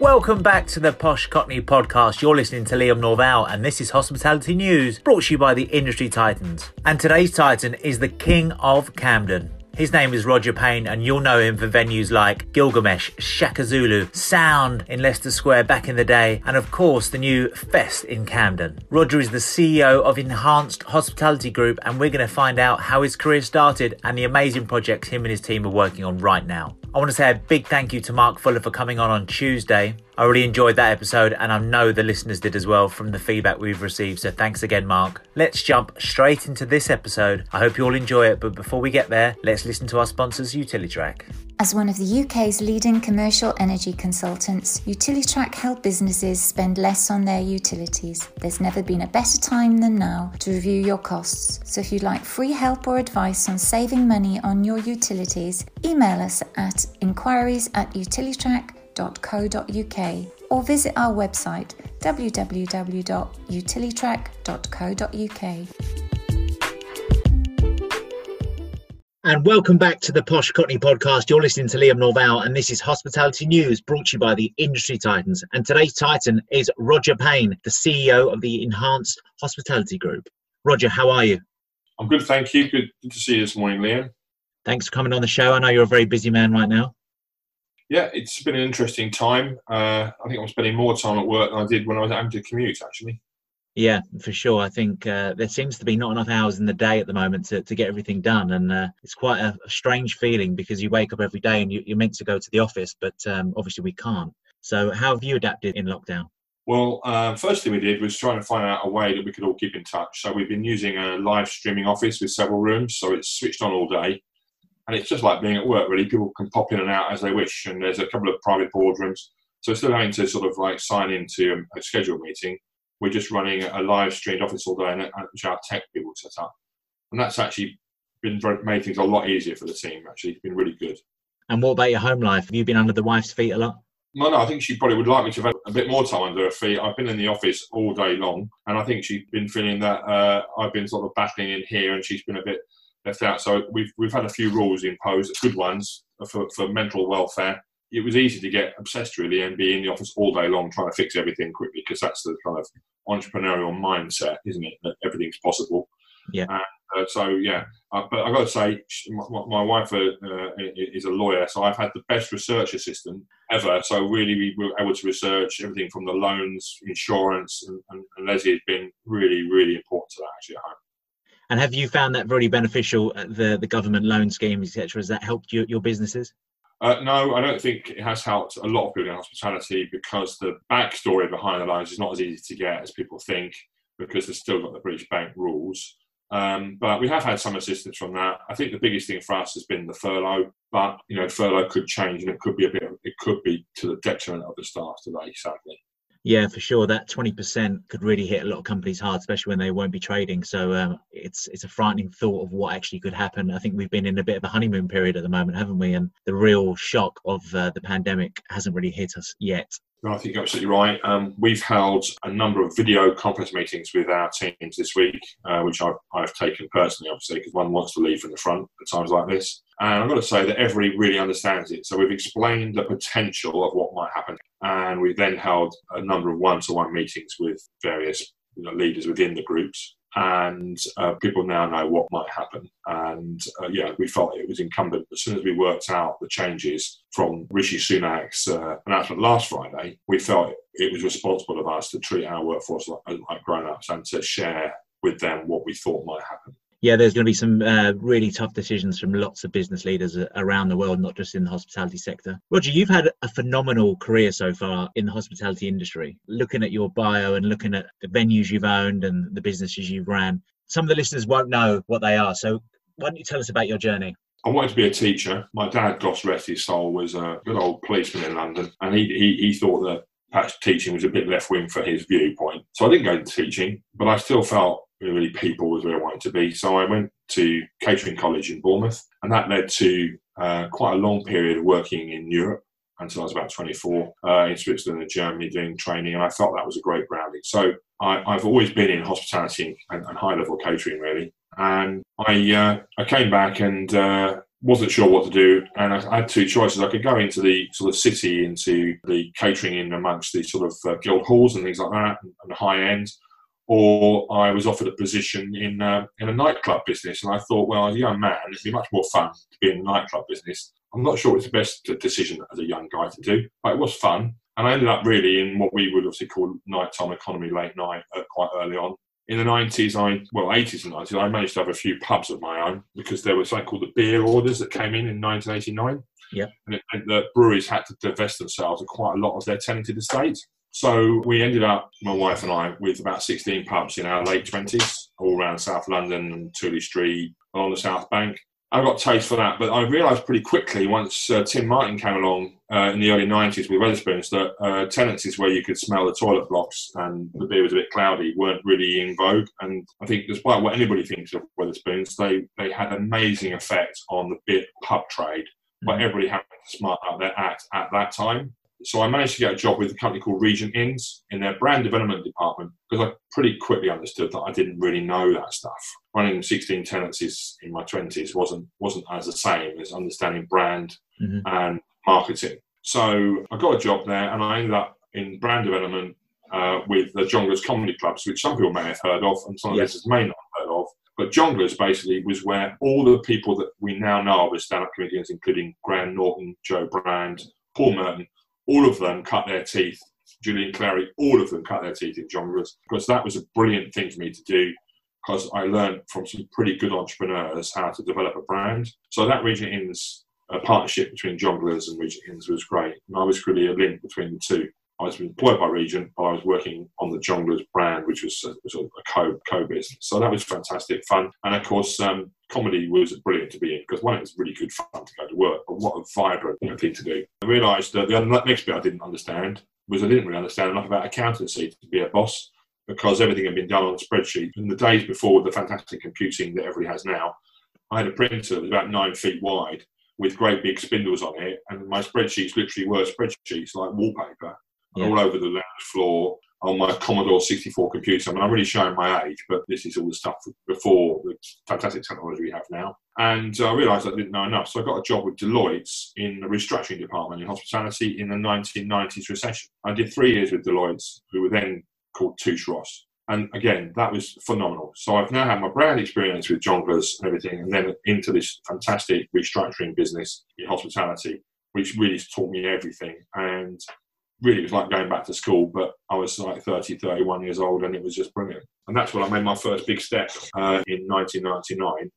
Welcome back to the Posh Cockney podcast. You're listening to Liam Norval, and this is Hospitality News, brought to you by the Industry Titans. And today's Titan is the King of Camden. His name is Roger Payne, and you'll know him for venues like Gilgamesh, Shaka Zulu, Sound in Leicester Square back in the day, and of course the new Fest in Camden. Roger is the CEO of Enhanced Hospitality Group, and we're going to find out how his career started and the amazing projects him and his team are working on right now. I want to say a big thank you to Mark Fuller for coming on on Tuesday. I really enjoyed that episode, and I know the listeners did as well from the feedback we've received. So thanks again, Mark. Let's jump straight into this episode. I hope you all enjoy it, but before we get there, let's listen to our sponsors, Utility Utilitrack. As one of the UK's leading commercial energy consultants, Utilitrack help businesses spend less on their utilities. There's never been a better time than now to review your costs. So if you'd like free help or advice on saving money on your utilities, email us at inquiries at utilitrack.co.uk or visit our website www.utilitrack.co.uk. And welcome back to the Posh Cockney podcast. You're listening to Liam Norval, and this is Hospitality News brought to you by the Industry Titans. And today's Titan is Roger Payne, the CEO of the Enhanced Hospitality Group. Roger, how are you? I'm good, thank you. Good, to see you this morning, Liam. Thanks for coming on the show. I know you're a very busy man right now. Yeah, it's been an interesting time. Uh, I think I'm spending more time at work than I did when I was having to commute, actually. Yeah, for sure. I think uh, there seems to be not enough hours in the day at the moment to, to get everything done. And uh, it's quite a, strange feeling because you wake up every day and you, are meant to go to the office, but um, obviously we can't. So, how have you adapted in lockdown? Well, uh, first thing we did was trying to find out a way that we could all keep in touch. So, we've been using a live streaming office with several rooms. So, it's switched on all day. And it's just like being at work, really. People can pop in and out as they wish. And there's a couple of private boardrooms. So, of having to sort of like sign into a scheduled meeting, we're just running a live streamed office all day, and which our tech people set up, and that's actually been very, made things a lot easier for the team. Actually, it's been really good. And what about your home life? Have you been under the wife's feet a lot? No, no, I think she probably would like me to have a bit more time under her feet. I've been in the office all day long, and I think she's been feeling that uh, I've been sort of battling in here, and she's been a bit left out. So we've we've had a few rules imposed, good ones for, for mental welfare it was easy to get obsessed really and be in the office all day long trying to fix everything quickly because that's the kind of entrepreneurial mindset, isn't it? That everything's possible. Yeah. Uh, so yeah, uh, but I've got to say, my, my wife uh, uh is a lawyer, so I've had the best research assistant ever. So really, we were able to research everything from the loans, insurance, and, and, and Leslie has been really, really important to that actually at home. And have you found that really beneficial? The the government loan schemes, etc. Has that helped you, your businesses? Uh, no, I don't think it has helped a lot of people in hospitality because the backstory behind the lines is not as easy to get as people think because they've still got the British Bank rules. Um, but we have had some assistance from that. I think the biggest thing for us has been the furlough, but you know, furlough could change and it could be a bit, it could be to the detriment of the staff today, sadly. Yeah, for sure. That twenty percent could really hit a lot of companies hard, especially when they won't be trading. So um, it's it's a frightening thought of what actually could happen. I think we've been in a bit of a honeymoon period at the moment, haven't we? And the real shock of uh, the pandemic hasn't really hit us yet. No, I think you're absolutely right. Um, we've held a number of video conference meetings with our teams this week, uh, which I've, I've taken personally, obviously, because one wants to lead from the front at times like this. And I've got to say that everybody really understands it. So we've explained the potential of what might happen. And we've then held a number of one to one meetings with various you know, leaders within the groups and uh, people now know what might happen. And uh, yeah, we felt it was incumbent as soon as we worked out the changes from Rishi Sunak's uh, announcement last Friday, we felt it was responsible of us to treat our workforce like, like grown ups and to share with them what we thought might happen yeah, there's going to be some uh, really tough decisions from lots of business leaders around the world, not just in the hospitality sector. Roger, you've had a phenomenal career so far in the hospitality industry. Looking at your bio and looking at the venues you've owned and the businesses you've ran, some of the listeners won't know what they are. So, why don't you tell us about your journey? I wanted to be a teacher. My dad, God rest his soul, was a good old policeman in London, and he, he, he thought that perhaps teaching was a bit left wing for his viewpoint. So I didn't go to teaching, but I still felt really people was where I wanted to be. So I went to catering college in Bournemouth, and that led to uh, quite a long period of working in Europe until I was about 24 uh, in Switzerland and Germany doing training, and I felt that was a great grounding. So I, have always been in hospitality and, and, high level catering really, and I uh, I came back and uh, wasn't sure what to do, and I had two choices. I could go into the sort of city, into the catering in amongst the sort of uh, guild halls and things like that, and, and high end, or I was offered a position in uh, in a nightclub business. And I thought, well, as a young man, it'd be much more fun to be in the nightclub business. I'm not sure it's the best decision as a young guy to do, but it was fun. And I ended up really in what we would obviously call nighttime economy, late night, uh, quite early on in the 90s, I well, 80s and 90s, I managed to have a few pubs of my own because there was something called the beer orders that came in in 1989. Yeah. And it meant that breweries had to divest themselves of quite a lot of their tenanted estates. So we ended up, my wife and I, with about 16 pubs in our late 20s, all around South London and Tooley Street, along the South Bank. I got taste for that, but I realised pretty quickly once uh, Tim Martin came along uh, in the early 90s with Wetherspoons that uh, tenancies where you could smell the toilet blocks and the beer was a bit cloudy weren't really in vogue. And I think, despite what anybody thinks of Wetherspoons, they, they had amazing effect on the beer pub trade, but mm-hmm. everybody had to smart up their act at that time so I managed to get a job with a company called Regent Inns in their brand development department because I pretty quickly understood that I didn't really know that stuff. Running 16 tenancies in my 20s wasn't wasn't as the same as understanding brand mm-hmm. and marketing. So I got a job there, and I ended up in brand development uh, with the Jongleurs Comedy Clubs, which some people may have heard of, and some yes. of may not have heard of. But Jongleurs basically was where all the people that we now know of as stand-up comedians, including Graham Norton, Jo Brand, Paul Merton, all of them cut their teeth. Julian Clary, all of them cut their teeth in Jongleurs because that was a brilliant thing for me to do because I learned from some pretty good entrepreneurs how to develop a brand. So that Regent Inns a partnership between Jongleurs and Regent Inns was great. And I was really a link between the two. I was employed by Regent, but I was working on the Jongleurs brand, which was a, of a co co business. So that was fantastic fun. And of course, um, comedy was brilliant to be in because one, it was really good fun to go to work, but what a vibrant you know, thing to do. I realised that the next bit I didn't understand was I didn't really understand enough about accountancy to be a boss because everything had been done on a spreadsheet. In the days before the fantastic computing that everybody has now, I had a printer that was about nine feet wide with great big spindles on it, and my spreadsheets literally were spreadsheets like wallpaper yeah. all over the lounge floor on my Commodore 64 computer. I mean, I'm really showing my age, but this is all the stuff before the fantastic technology we have now. And uh, I realised I didn't know enough, so I got a job with Deloitte in the restructuring department in hospitality in the 1990s recession. I did three years with Deloitte, who were then called Touche Ross. And again, that was phenomenal. So I've now had my brand experience with Jongleurs and everything, and then into this fantastic restructuring business in hospitality, which really taught me everything. And really it was like going back to school, but I was like 30, 31 years old and it was just brilliant. And that's when I made my first big step uh, in 1999.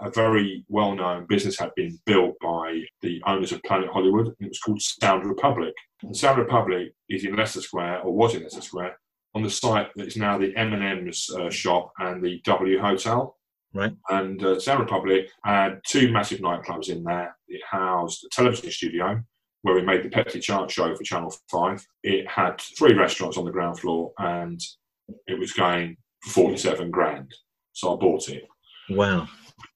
A very well known business had been built by the owners of Planet Hollywood. It was called Sound Republic. And Sound Republic is in Leicester Square, or was in Leicester Square, on the site that is now the M&M's uh, shop and the W Hotel. Right. And uh, Sound Republic had two massive nightclubs in there. It housed a television studio, where we made the Pepsi Chart show for Channel 5. It had three restaurants on the ground floor and it was going for 47 grand. So I bought it. Wow.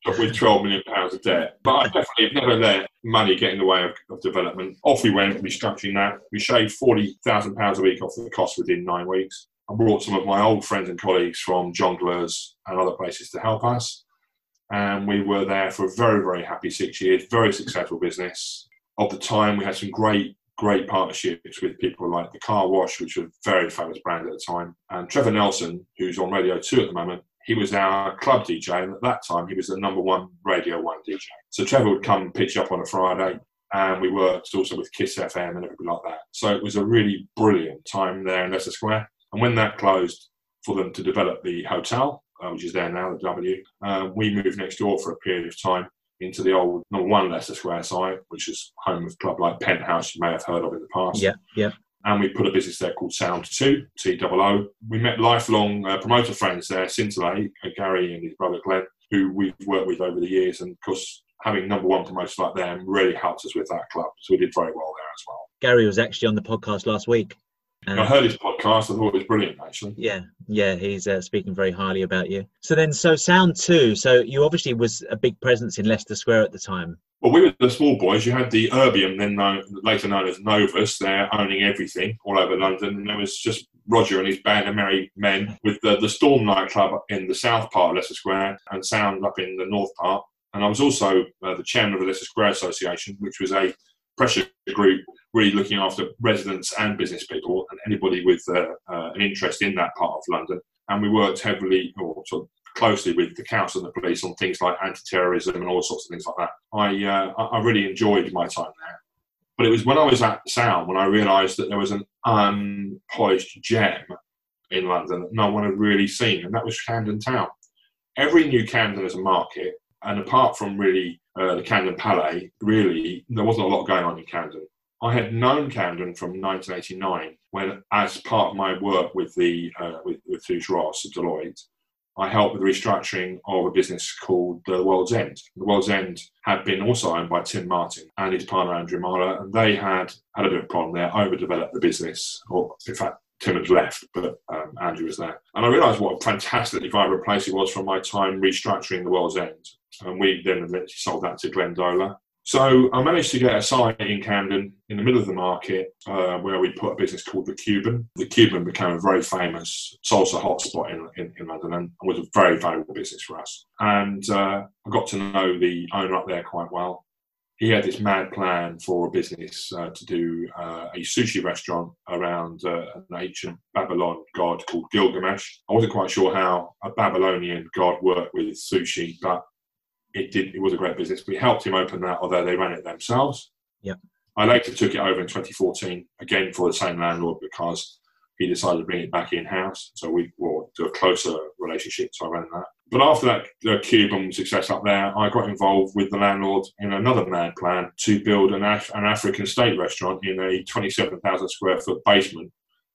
With 12 million pounds of debt. But I definitely have never let money get in the way of, of development. Off we went, restructuring that. We shaved £40,000 a week off the cost within nine weeks. I brought some of my old friends and colleagues from Jongleurs and other places to help us. And we were there for a very, very happy six years, very successful business of the time, we had some great, great partnerships with people like the Car Wash, which was a very famous brand at the time, and Trevor Nelson, who's on Radio 2 at the moment. He was our club DJ, and at that time, he was the number one Radio 1 DJ. So Trevor would come pitch up on a Friday, and we worked also with Kiss FM and everything like that. So it was a really brilliant time there in Leicester Square. And when that closed for them to develop the hotel, uh, which is there now, the W, uh, we moved next door for a period of time into the old number one Leicester Square site, which is home of a club like Penthouse, you may have heard of in the past. Yeah, yeah. And we put a business there called Sound 2, T O O. We met lifelong uh, promoter friends there, Scintillate, uh, Gary and his brother Glenn, who we've worked with over the years. And of course, having number one promoters like them really helped us with that club. So we did very well there as well. Gary was actually on the podcast last week. Um, I heard his podcast. I thought it was brilliant, actually. Yeah, yeah, he's uh, speaking very highly about you. So then, so Sound Two. So you obviously was a big presence in Leicester Square at the time. Well, we were the small boys. You had the Urbium, then known, later known as Novus, there owning everything all over London. And there was just Roger and his band of merry men with the, the Storm nightclub in the south part of Leicester Square and Sound up in the north part. And I was also uh, the chairman of the Leicester Square Association, which was a pressure group really looking after residents and business people and anybody with uh, uh, an interest in that part of London. And we worked heavily or sort of closely with the council and the police on things like anti-terrorism and all sorts of things like that. I uh, I really enjoyed my time there. But it was when I was at Sound when I realised that there was an unpolished gem in London that no one had really seen, and that was Camden Town. Every new Camden is a market, and apart from really uh, the Camden Palais, really there wasn't a lot going on in Camden. I had known Camden from 1989 when, as part of my work with the uh, with, with Ross at Deloitte, I helped with the restructuring of a business called the World's End. The World's End had been also owned by Tim Martin and his partner Andrew Marler, and they had had a bit of a problem there, overdeveloped the business, or in fact, Tim had left, but um, Andrew was there. And I realised what a fantastically vibrant place it was from my time restructuring the World's End. And we then eventually sold that to Glendola. So I managed to get a site in Camden in the middle of the market uh, where we put a business called The Cuban. The Cuban became a very famous salsa hotspot in, in, in London and was a very valuable business for us. And uh, I got to know the owner up there quite well. He had this mad plan for a business uh, to do uh, a sushi restaurant around uh, an ancient Babylon god called Gilgamesh. I wasn't quite sure how a Babylonian god worked with sushi, but it did. It was a great business. We helped him open that, although they ran it themselves. Yeah. I later took it over in 2014 again for the same landlord because he decided to bring it back in house. So we will do a closer relationship. So I ran that. But after that uh, Cuban success up there, I got involved with the landlord in another mad plan to build an, Af- an African state restaurant in a 27,000 square foot basement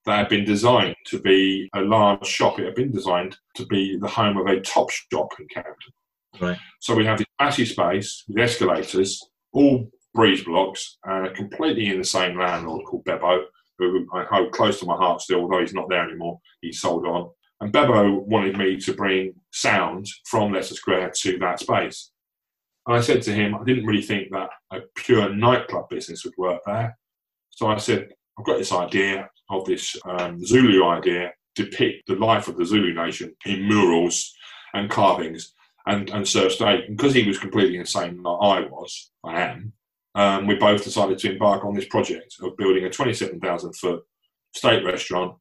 that had been designed to be a large shop. It had been designed to be the home of a top shop in Camden. Right. So we have this massive space with escalators, all breeze blocks, and a completely insane landlord called Bebo, who I hold close to my heart still, although he's not there anymore. He's sold on. And Bebo wanted me to bring sound from Leicester Square to that space. And I said to him, I didn't really think that a pure nightclub business would work there. So I said, I've got this idea of this um, Zulu idea, depict the life of the Zulu nation in murals and carvings and, and steak. And because he was completely insane like I was, I am, um, we both decided to embark on this project of building a 27,000 foot state restaurant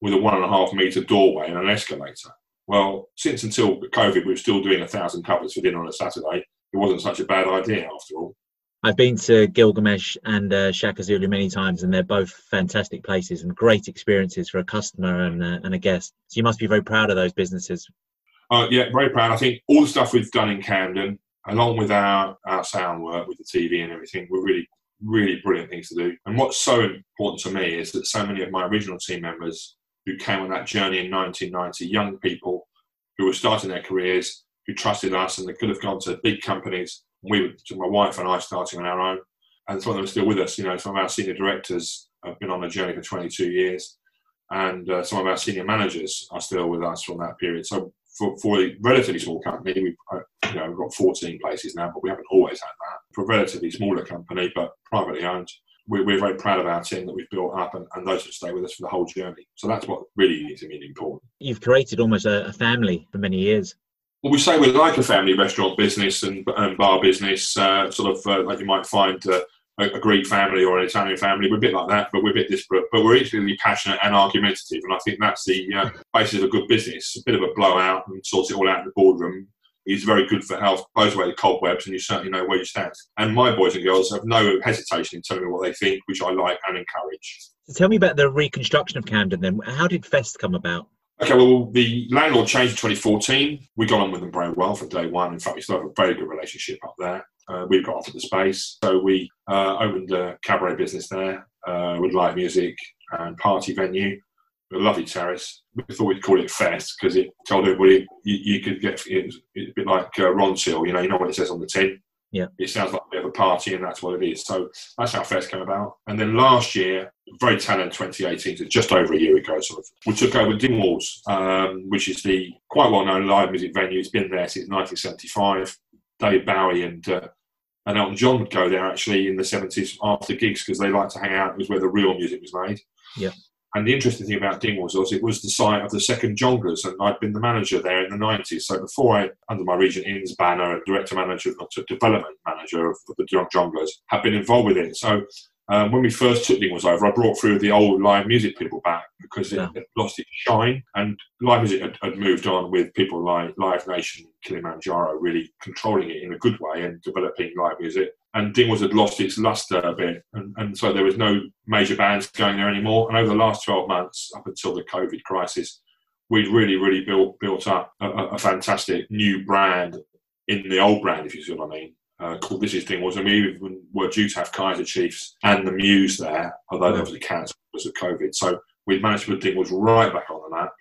with a one and a half metre doorway and an escalator. Well, since until COVID, we were still doing a thousand covers for dinner on a Saturday. It wasn't such a bad idea after all. I've been to Gilgamesh and uh, Shaka Zulu many times, and they're both fantastic places and great experiences for a customer and, uh, and a guest. So you must be very proud of those businesses. Uh, yeah, very proud. I think all the stuff we've done in Camden, along with our, our sound work with the TV and everything, were really, really brilliant things to do. And what's so important to me is that so many of my original team members who came on that journey in 1990, young people who were starting their careers, who trusted us and they could have gone to big companies. We were, my wife and I, starting on our own. And some of them are still with us. You know, some of our senior directors have been on the journey for 22 years. And uh, some of our senior managers are still with us from that period. So for, for a relatively small company, we've uh, you know, we've got 14 places now, but we haven't always had that. For a relatively smaller company, but privately owned, we're, we're very proud of our team that we've built up and, and those who stay with us for the whole journey. So that's what really is really important. You've created almost a, a family for many years. Well, we say we're like a family restaurant business and, and bar business, uh, sort of uh, like you might find uh, a, a, Greek family or an Italian family. We're a bit like that, but we're a bit disparate. But we're equally passionate and argumentative, and I think that's the uh, basis of a good business. A bit of a blowout and sort it all out in the boardroom is very good for health, blows away the cobwebs, and you certainly know where you stand. And my boys and girls have no hesitation in telling me what they think, which I like and encourage. So tell me about the reconstruction of Camden then. How did Fest come about? Okay, well, the landlord changed in 2014. We got on with them very well from day one. In fact, we still have a very good relationship up there. Uh, we got offered the space, so we uh, opened a cabaret business there uh, with live music and party venue a lovely terrace. We thought we'd call it Fest because it told everybody you, you could get it was, a bit like uh, Ronseal, you know, you know what it says on the tin. Yeah. It sounds like a bit of a party, and that's what it is. So that's how Fest came about. And then last year, very talented 2018, so just over a year ago, sort of, we took over Dingwalls, um, which is the quite well known live music venue. It's been there since 1975. David Bowie and uh, and Elton John would go there actually in the 70s after gigs because they like to hang out. It was where the real music was made. Yeah And the interesting thing about Dingwalls was it was the site of the second Jongleurs, and I'd been the manager there in the 90s. So before I, under my Regent Inns banner, director manager, not development manager of the Jongleurs, had been involved with it. So um, when we first took Dingwalls over, I brought through the old live music people back because it, yeah. it lost its shine, and live music had, had, moved on with people like Live Nation, Kilimanjaro, really controlling it in a good way and developing live music. And Dingwalls had lost its luster a bit, and, and so there was no major bands going there anymore. And over the last 12 months, up until the COVID crisis, we'd really, really built built up a, a fantastic new brand in the old brand, if you see what I mean uh, called This Is Dingwalls, and we were due to have Kaiser Chiefs and the Muse there, although they obviously cancelled because of COVID. So we managed to put Dingwalls right back on the map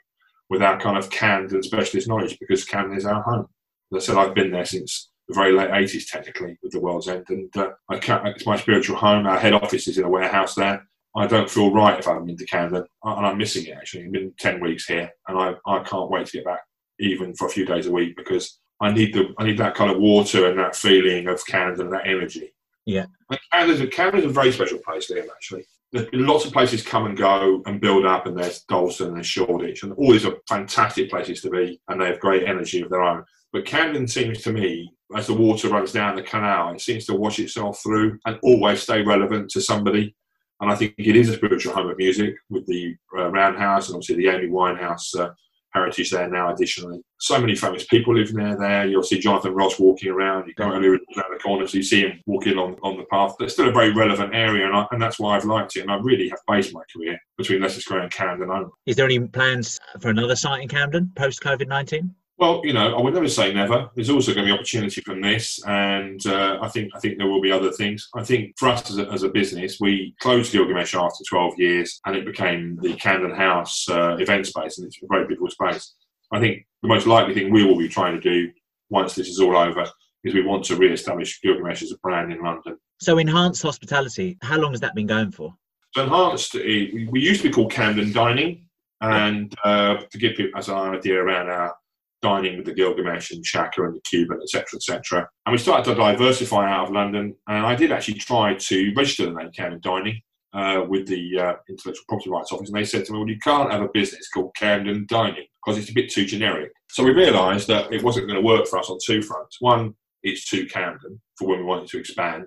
with our kind of canned and specialist knowledge because Camden is our home. As I said, I've been there since the very late 80s, technically, with the World's End, and uh, I can't, it's my spiritual home. Our head office is in a warehouse there. I don't feel right if I haven't been to Camden, and I'm missing it actually. I've been 10 weeks here, and I, I can't wait to get back, even for a few days a week, because I need the I need that kind of water and that feeling of Camden, that energy. Yeah, and Camden's a, Camden's a very special place, Liam. Actually, lots of places come and go and build up, and there's Dalston and there's Shoreditch, and all these are fantastic places to be, and they have great energy of their own. But Camden seems to me, as the water runs down the canal, it seems to wash itself through and always stay relevant to somebody. And I think it is a spiritual home of music with the uh, Roundhouse and obviously the Amy Winehouse uh, heritage there now. Additionally, so many famous people live near there. You'll see Jonathan Ross walking around. You go around the corner, so you see him walking on, on the path. But it's still a very relevant area, and, I, and that's why I've liked it. And I really have based my career between Leicester Square and Camden. Is there any plans for another site in Camden post COVID nineteen? Well, you know, I would never say never. There's also going to be opportunity from this, and uh, I think I think there will be other things. I think for us as a, as a business, we closed Gilgamesh after 12 years, and it became the Camden House uh, event space, and it's a very beautiful space. I think the most likely thing we will be trying to do once this is all over is we want to re-establish Gilgamesh as a brand in London. So, enhanced hospitality. How long has that been going for? So, enhanced. We used to be called Camden Dining, and uh, to give people as an idea around our dining with the Gilgamesh and Shaka and the Cuban, etc., etc. And we started to diversify out of London. And I did actually try to register the name Camden Dining uh, with the uh, Intellectual Property Rights Office, and they said to me, "Well, you can't have a business called Camden Dining because it's a bit too generic." So we realised that it wasn't going to work for us on two fronts. One, it's too Camden for when we wanted to expand.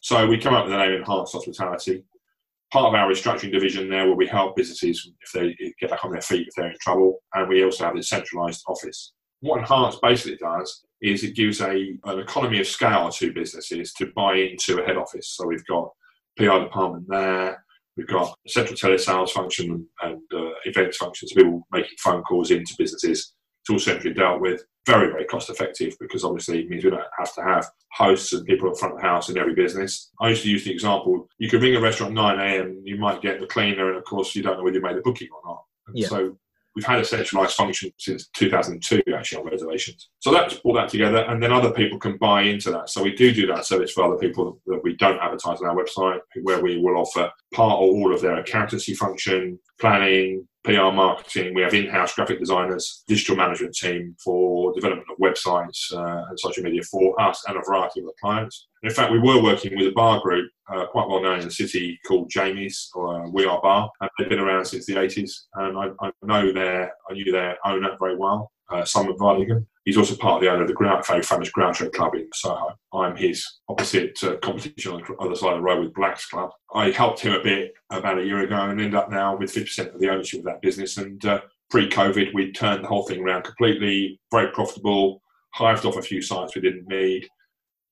So we come up with the name Enhanced Hospitality part of our restructuring division there where we help businesses if they get back on their feet if they're in trouble, and we also have a centralised office. What Enhance basically does is it gives a an economy of scale to businesses to buy into a head office. So we've got PR department there, we've got a central telesales function and uh, events functions, people making phone calls into businesses it's all centrally dealt with. Very, very cost effective because obviously it means we don't have to have hosts and people in front of the house in every business. I used to use the example you can ring a restaurant at 9 a.m., you might get the cleaner, and of course, you don't know whether you made a booking or not. Yeah. So we've had a centralised function since 2002 actually on reservations. So that's brought that together, and then other people can buy into that. So we do do that service for other people that we don't advertise on our website, where we will offer part or all of their accountancy function, planning, PR marketing. We have in-house graphic designers, digital management team for development of websites uh, and social media for us and a variety of the clients. In fact, we were working with a bar group uh, quite well known in the city called Jamie's or uh, We Are Bar. And they've been around since the 80s, and I, I know their I knew their owner very well, uh, Simon Vardigan. He's also part of the owner of the ground, very famous Groucho Club in Soho. I'm his opposite uh, competition on the other side of the road with Black's Club. I helped him a bit about a year ago and end up now with 50% of the ownership of that business. And uh, pre-COVID, we turned the whole thing around completely, very profitable, hived off a few sites we didn't need,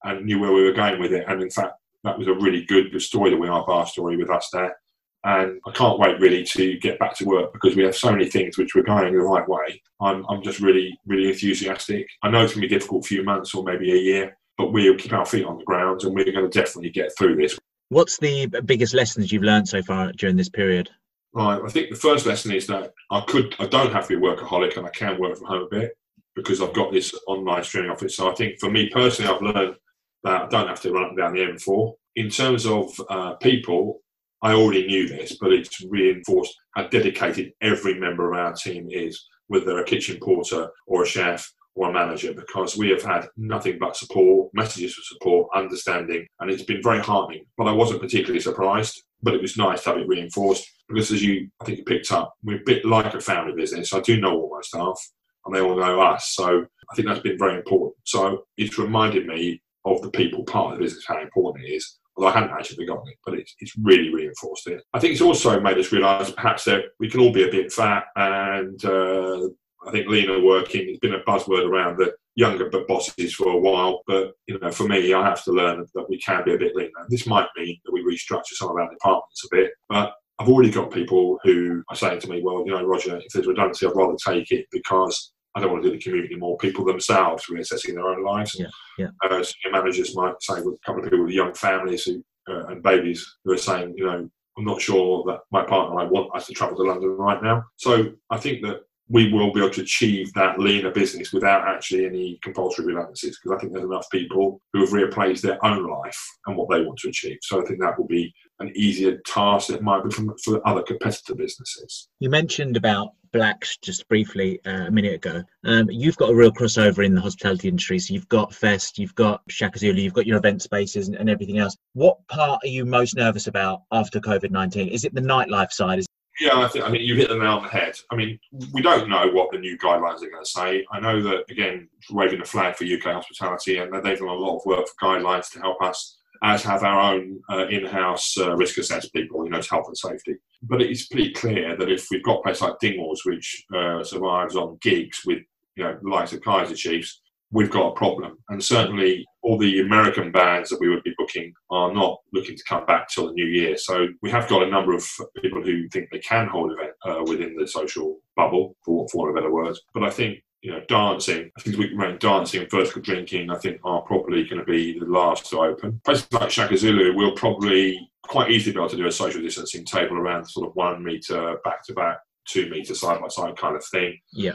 and knew where we were going with it. And in fact, that was a really good, good story, the We Are Bar story with us there. And I can't wait really to get back to work because we have so many things which we're going the right way. I'm, I'm just really, really enthusiastic. I know it's going to be a difficult few months or maybe a year, but we'll keep our feet on the ground and we're going to definitely get through this. What's the biggest lessons you've learned so far during this period? Right, I think the first lesson is that I could, I don't have to be a workaholic and I can work from home a bit because I've got this online streaming office. So I think for me personally, I've learned that I don't have to run up and down the M4. In terms of uh, people, I already knew this, but it's reinforced how dedicated every member of our team is, whether they're a kitchen porter or a chef or a manager, because we have had nothing but support, messages of support, understanding, and it's been very heartening. But I wasn't particularly surprised, but it was nice to have it reinforced. because as you, I think you picked up, we're a bit like a family business. I do know all my staff and they all know us. So I think that's been very important. So it's reminded me of the people part of the business, how important it is. Although I hadn't actually forgotten it, but it's, it's really reinforced it. I think it's also made us realise perhaps that we can all be a bit fat and uh, I think leaner working has been a buzzword around the younger bosses for a while. But you know, for me, I have to learn that we can be a bit leaner. This might mean that we restructure some of our departments a bit, but I've already got people who are saying to me, "Well, you know, Roger, if there's redundancy, I'd rather take it because I don't want to do the community more. People themselves reassessing their own lives. Yeah, yeah. Uh, managers might say with a couple of people with young families who, uh, and babies who are saying, you know, I'm not sure that my partner I want us to travel to London right now. So I think that we will be able to achieve that leaner business without actually any compulsory redundancies because I think there's enough people who have replaced their own life and what they want to achieve. So I think that will be an easier task than it might be from, for other competitor businesses. You mentioned about Blacks just briefly uh, a minute ago. Um, you've got a real crossover in the hospitality industry. So you've got Fest, you've got Shaka Zulu, you've got your event spaces and, and everything else. What part are you most nervous about after COVID 19? Is it the nightlife side? Is yeah, I think. I mean, you hit the nail on the head. I mean, we don't know what the new guidelines are going to say. I know that again, waving the flag for UK hospitality, and they've done a lot of work for guidelines to help us, as have our own uh, in-house uh, risk assess people, you know, to health and safety. But it's pretty clear that if we've got places like Dingwalls, which uh, survives on gigs with you know the likes of Kaiser Chiefs, we've got a problem. And certainly all the American bands that we would be booking are not looking to come back till the new year. So we have got a number of people who think they can hold event uh, within the social bubble, for, for want of better words. But I think you know, dancing, I think we around dancing and vertical drinking, I think are probably going to be the last to open. Places like Shaka Zulu will probably quite easily be able to do a social distancing table around sort of one metre back to back, two metre side by side kind of thing. Yeah.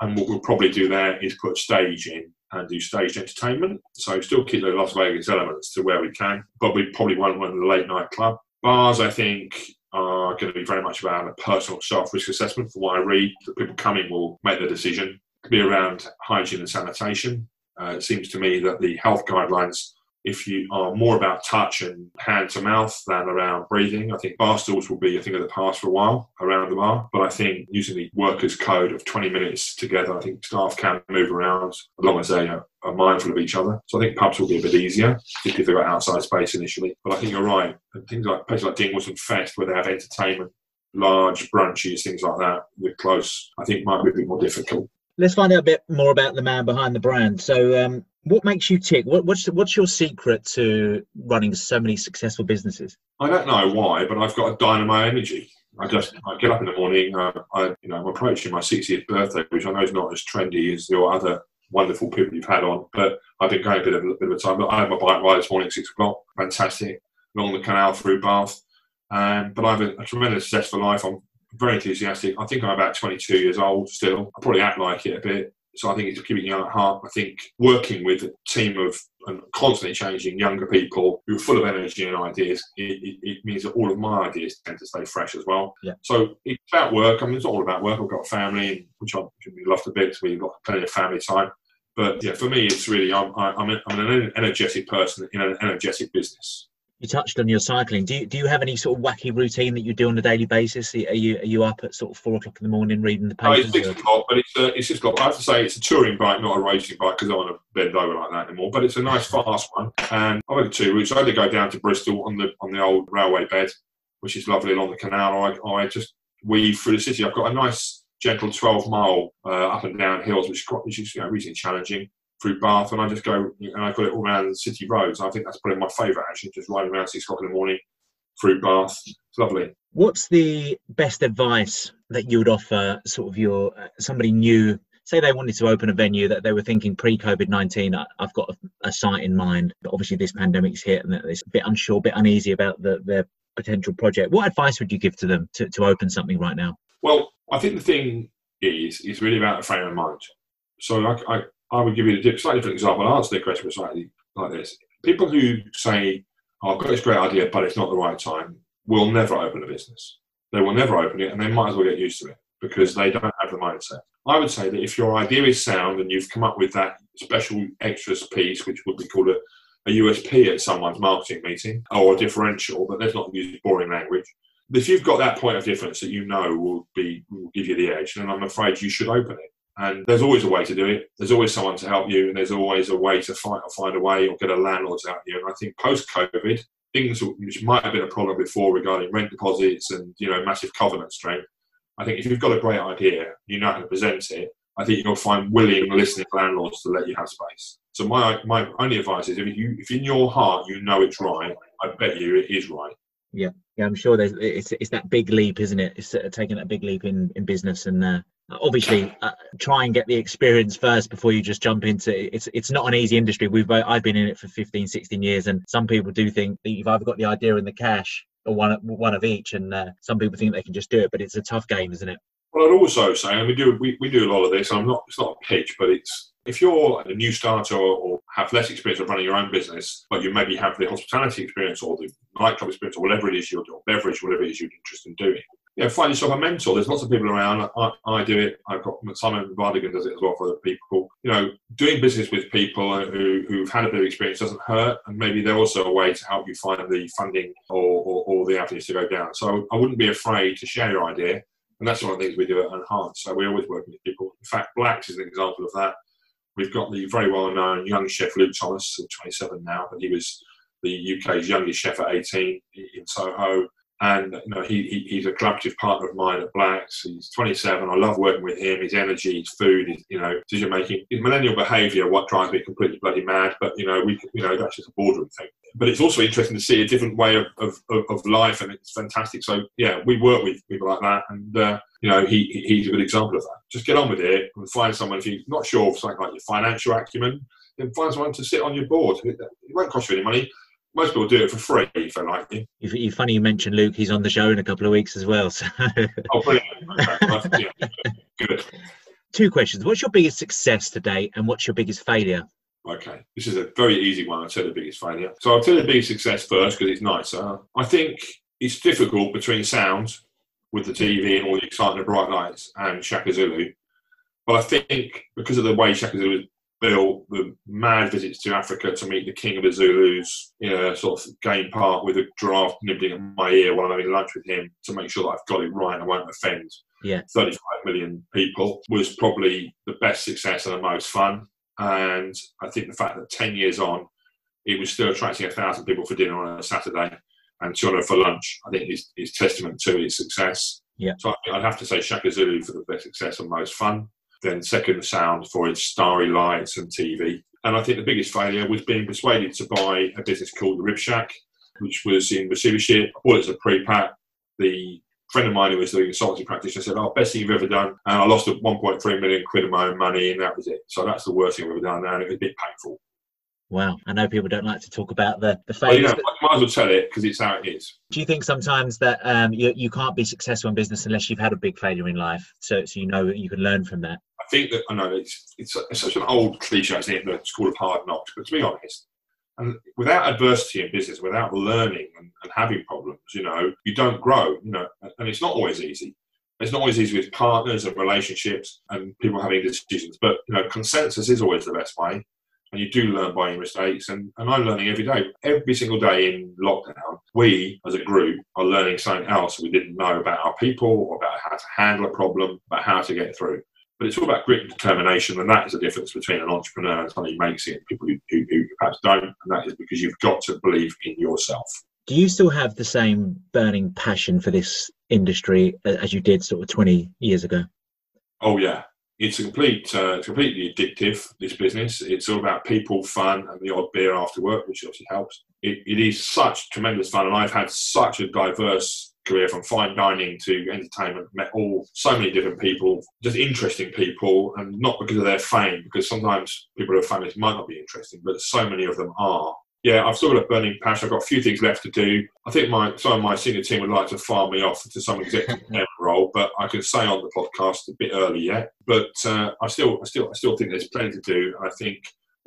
And what we'll probably do there is put stage in and do staged entertainment. So still keep the Las Vegas elements to where we can, but we probably won't run the late night club. Bars, I think, are going to be very much about a personal self risk assessment. From what I read, the people coming will make the decision. It be around hygiene and sanitation. Uh, it seems to me that the health guidelines if you are more about touch and hand to mouth than around breathing. I think bar stools will be a thing of the past for a while around the bar. But I think using the workers' code of 20 minutes together, I think staff can move around as long as they are, are mindful of each other. So I think pubs will be a bit easier, if they've got outside space initially. But I think you're right. And things like places like Dingwalls and Fest, where they have entertainment, large brunches, things like that, with close, I think might be a bit more difficult. Let's find out a bit more about the man behind the brand. So, um, what makes you tick? What, what's what's your secret to running so many successful businesses? I don't know why, but I've got a dynamo energy. I just I get up in the morning. Uh, I you know I'm approaching my 60th birthday, which I know is not as trendy as your other wonderful people you've had on, but I've been going a bit of a bit of a time. But I had my bike ride this morning six o'clock. Fantastic, along the canal through Bath. Um, but I have a, a tremendous successful life. I'm very enthusiastic. I think I'm about 22 years old still. I probably act like it a bit. So I think it's keeping young at heart. I think working with a team of and constantly changing younger people who are full of energy and ideas, it, it, it, means that all of my ideas tend to stay fresh as well. Yeah. So it's about work. I mean, it's all about work. I've got a family, which I love to bits. We've got plenty of family time. But yeah, for me, it's really I'm, I'm, I'm an energetic person in an energetic business you touched on your cycling. Do you, do you have any sort of wacky routine that you do on a daily basis? Are you are you up at sort of four o'clock in the morning reading the papers? Oh, it's six o'clock, but it's uh, it's. I have to say it's a touring bike, not a racing bike, because I don't want to bend over like that anymore. But it's a nice fast one, and I've got two routes. I either go down to Bristol on the on the old railway bed, which is lovely along the canal, I, I just weave through the city. I've got a nice gentle 12 mile uh, up and down hills, which is quite, which is you know, reasonably challenging through Bath, and I just go and I got it all around the city roads. I think that's probably my favourite actually, just riding around six o'clock in the morning through Bath. It's lovely. What's the best advice that you would offer, sort of your uh, somebody new? Say they wanted to open a venue that they were thinking pre COVID 19, I've got a, a, site in mind, but obviously this pandemic's hit and they're a bit unsure, a bit uneasy about the, their potential project. What advice would you give to them to, to open something right now? Well, I think the thing is, is really about a frame of mind. So I, I, I would give you a slightly different example. I'll answer the question slightly like this. People who say, I've got this great idea, but it's not the right time, will never open a business. They will never open it and they might as well get used to it because they don't have the mindset. I would say that if your idea is sound and you've come up with that special extras piece, which would be called a, a USP at someone's marketing meeting or a differential, but let's not use boring language, if you've got that point of difference that you know will be will give you the edge, then I'm afraid you should open it. And there's always a way to do it. There's always someone to help you, and there's always a way to find find a way or get a landlord to help you. And I think post COVID, things which might have been a problem before regarding rent deposits and you know massive covenant strength. I think if you've got a great idea, you know how to present it. I think you'll find willing, listening landlords to let you have space. So my my only advice is if you if in your heart you know it's right, I bet you it is right. Yeah, yeah, I'm sure there's it's it's that big leap, isn't it? It's uh, taking that big leap in in business and. Uh, obviously uh, try and get the experience first before you just jump into it. it's it's not an easy industry. We've i've been in it for 15 16 years and some people do think that you've either got the idea and the cash or one one of each and uh, some people think they can just do it but it's a tough game isn't it? Well i'd also say and we do we, we do a lot of this. I'm not it's not a pitch but it's if you're a new starter or, or have less experience of running your own business, but you maybe have the hospitality experience or the nightclub experience or whatever it is you're doing, beverage, whatever it is you're interested in doing, you know, find yourself a mentor. There's lots of people around. I, I do it. I've got Simon Vardigan does it as well for other people. You know, doing business with people who, who've had a bit of experience doesn't hurt, and maybe they're also a way to help you find the funding or, or, or the avenues to go down. So I wouldn't be afraid to share your idea, and that's one of the things we do at Enhance. So we're always working with people. In fact, Blacks is an example of that. We've got the very well-known young chef Luke Thomas, 27 now, but he was the UK's youngest chef at 18 in Soho and you know he, he, he's a collaborative partner of mine at Blacks. He's 27. I love working with him. His energy, his food, his you know decision making, his millennial behaviour. What drives me completely bloody mad. But you know we you know that's just a boardroom thing. But it's also interesting to see a different way of, of, of life, and it's fantastic. So yeah, we work with people like that, and uh, you know he he's a good example of that. Just get on with it and find someone. If you're not sure of something like your financial acumen, then find someone to sit on your board. It, it won't cost you any money most people do it for free if they like you. you funny you mentioned Luke. He's on the show in a couple of weeks as well. So. oh, brilliant! yeah, good. Two questions. What's your biggest success today, and what's your biggest failure? Okay, this is a very easy one. I'll tell the biggest failure. So I'll tell the biggest success first because it's nicer. I think it's difficult between sound with the TV and all the excitement of bright lights and Shaka Zulu. But I think because of the way Shaka Zulu is Bill the mad visits to Africa to meet the king of the Zulus in a sort of game park with a giraffe nibbling at my ear while I'm having lunch with him to make sure that I've got it right and I won't offend yeah. 35 million people was probably the best success and the most fun. And I think the fact that 10 years on, it was still attracting a thousand people for dinner on a Saturday and 200 for lunch, I think is, is testament to its success. Yeah. So I'd have to say Shaka Zulu for the best success and most fun then second sound for its starry lights and TV. And I think the biggest failure was being persuaded to buy a business called the Rib Shack, which was in receivership. I bought it as a pre-pack. The friend of mine who was doing consultancy I said, "Oh, best thing you've ever done." And I lost 1.3 million quid of my own money, and that was it. So that's the worst thing I've ever done, and it was a bit painful. Wow, I know people don't like to talk about the the failures. Well, you know, I might as well tell it because it's how it is. Do you think sometimes that um, you you can't be successful in business unless you've had a big failure in life, so so you know you can learn from that? I think that I know it's, it's, it's such an old cliche, isn't it? The school of hard knocks. But to be honest, and without adversity in business, without learning and, and, having problems, you know, you don't grow. You know, and it's not always easy. It's not always easy with partners and relationships and people having decisions. But you know, consensus is always the best way. And you do learn by your mistakes. And, and I'm learning every day. Every single day in lockdown, we as a group are learning something else we didn't know about our people, or about how to handle a problem, about how to get through. But it's all about grit and determination, and that is the difference between an entrepreneur and somebody who makes it and people who, who, who perhaps don't. And that is because you've got to believe in yourself. Do you still have the same burning passion for this industry as you did sort of 20 years ago? Oh, yeah. It's a complete, uh, it's completely addictive, this business. It's all about people, fun, and the odd beer after work, which obviously helps. it, it is such tremendous fun, and I've had such a diverse career from fine dining to entertainment, met all so many different people, just interesting people, and not because of their fame, because sometimes people who are famous might not be interesting, but so many of them are. Yeah, I've still got a burning passion. I've got a few things left to do. I think my some of my senior team would like to farm me off to some executive role, but I can say on the podcast a bit early yet. But uh, I still, I still, I still think there's plenty to do. I think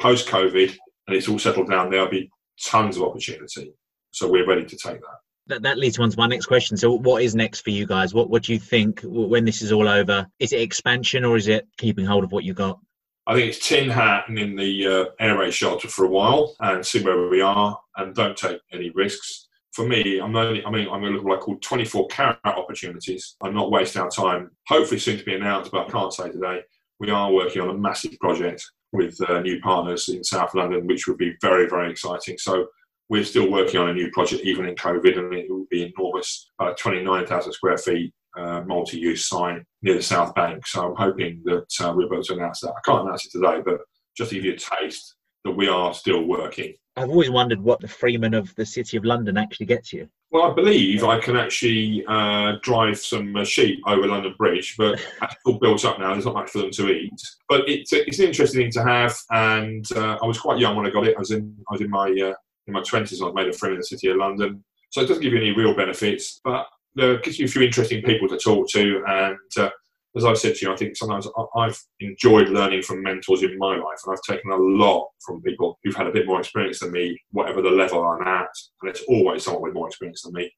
post COVID and it's all settled down, there'll be tons of opportunity. So we're ready to take that that, that leads on to my next question. So, what is next for you guys? What What do you think when this is all over? Is it expansion or is it keeping hold of what you got? I think it's tin hat and in the uh, air raid shelter for a while and see where we are and don't take any risks. For me, I'm only, I mean, I'm going to look at what I call 24 carat opportunities. I'm not wasting our time. Hopefully, soon to be announced, but I can't say today. We are working on a massive project with uh, new partners in South London, which would be very, very exciting. So we're still working on a new project, even in COVID, and it will be enormous. Uh, 29,000 square feet, uh, multi-use sign near the South Bank. So I'm hoping that uh, we'll able to announce that. I can't announce it today, but just to give you a taste that we are still working. I've always wondered what the freeman of the City of London actually gets you. Well, I believe I can actually uh, drive some uh, sheep over London Bridge, but it's all built up now. There's not much for them to eat. But it's, it's an interesting thing to have, and uh, I was quite young when I got it. I was in I was in my uh, in my twenties. I was made a friend in the City of London, so it doesn't give you any real benefits, but it gives you a few interesting people to talk to, and uh, as I've said to you, I think sometimes I've enjoyed learning from mentors in my life, and I've taken a lot from people who've had a bit more experience than me, whatever the level I'm at. And it's always someone with more experience than me.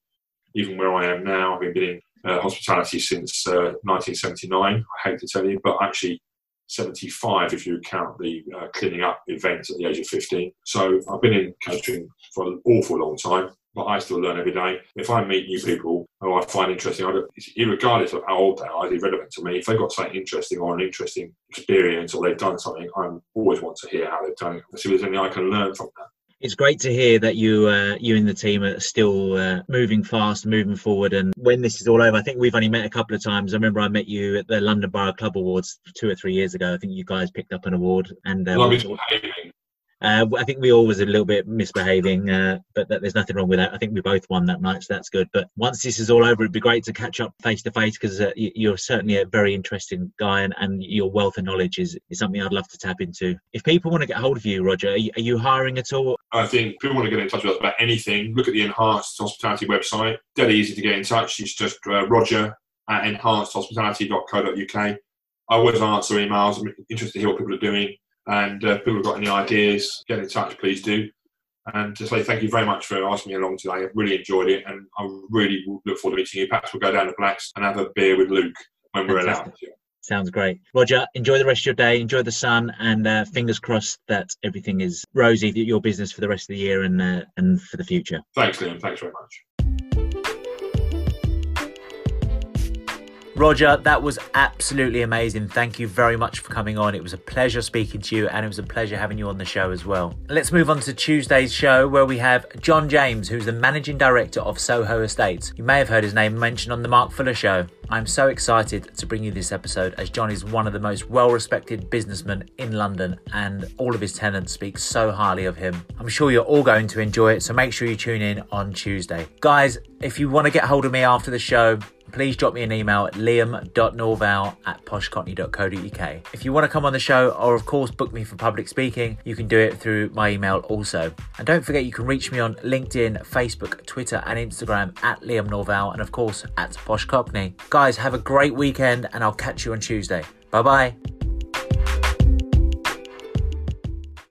Even where I am now, I've been in uh, hospitality since uh, 1979. I hate to tell you, but actually 75 if you count the uh, cleaning up event at the age of 15. So I've been in catering for an awful long time but I still learn every day. If I meet new people who I find interesting, regardless of how old they are, it's irrelevant to me. If they've got something interesting or an interesting experience or they've done something, I always want to hear how they've done it and see if there's anything I can learn from that. It's great to hear that you, uh, you and the team are still uh, moving fast, moving forward. And when this is all over, I think we've only met a couple of times. I remember I met you at the London Borough Club Awards two or three years ago. I think you guys picked up an award. And uh, uh, I think we all was a little bit misbehaving, uh, but that, there's nothing wrong with that. I think we both won that night, so that's good. But once this is all over, it'd be great to catch up face to face because uh, you're certainly a very interesting guy, and, and your wealth of knowledge is, is something I'd love to tap into. If people want to get hold of you, Roger, are you, are you hiring at all? I think people want to get in touch with us about anything. Look at the Enhanced Hospitality website. Dead easy to get in touch. It's just uh, Roger at enhancedhospitality.co.uk. I always answer emails. I'm interested to hear what people are doing. And uh, people have got any ideas, get in touch, please do. And to say thank you very much for asking me along today. I've really enjoyed it, and I really look forward to meeting you. Perhaps we'll go down to Blacks and have a beer with Luke when we're allowed. Sounds great. Roger, enjoy the rest of your day, enjoy the sun, and uh, fingers crossed that everything is rosy, your business for the rest of the year and, uh, and for the future. Thanks, Liam. Thanks very much. Roger, that was absolutely amazing. Thank you very much for coming on. It was a pleasure speaking to you, and it was a pleasure having you on the show as well. Let's move on to Tuesday's show, where we have John James, who's the managing director of Soho Estates. You may have heard his name mentioned on the Mark Fuller show. I'm so excited to bring you this episode as John is one of the most well respected businessmen in London, and all of his tenants speak so highly of him. I'm sure you're all going to enjoy it, so make sure you tune in on Tuesday. Guys, if you want to get hold of me after the show, please drop me an email at liam.norval at poshcockney.co.uk. If you want to come on the show or, of course, book me for public speaking, you can do it through my email also. And don't forget, you can reach me on LinkedIn, Facebook, Twitter, and Instagram at Liam Norval and, of course, at Posh Cockney. Guys, have a great weekend and I'll catch you on Tuesday. Bye bye.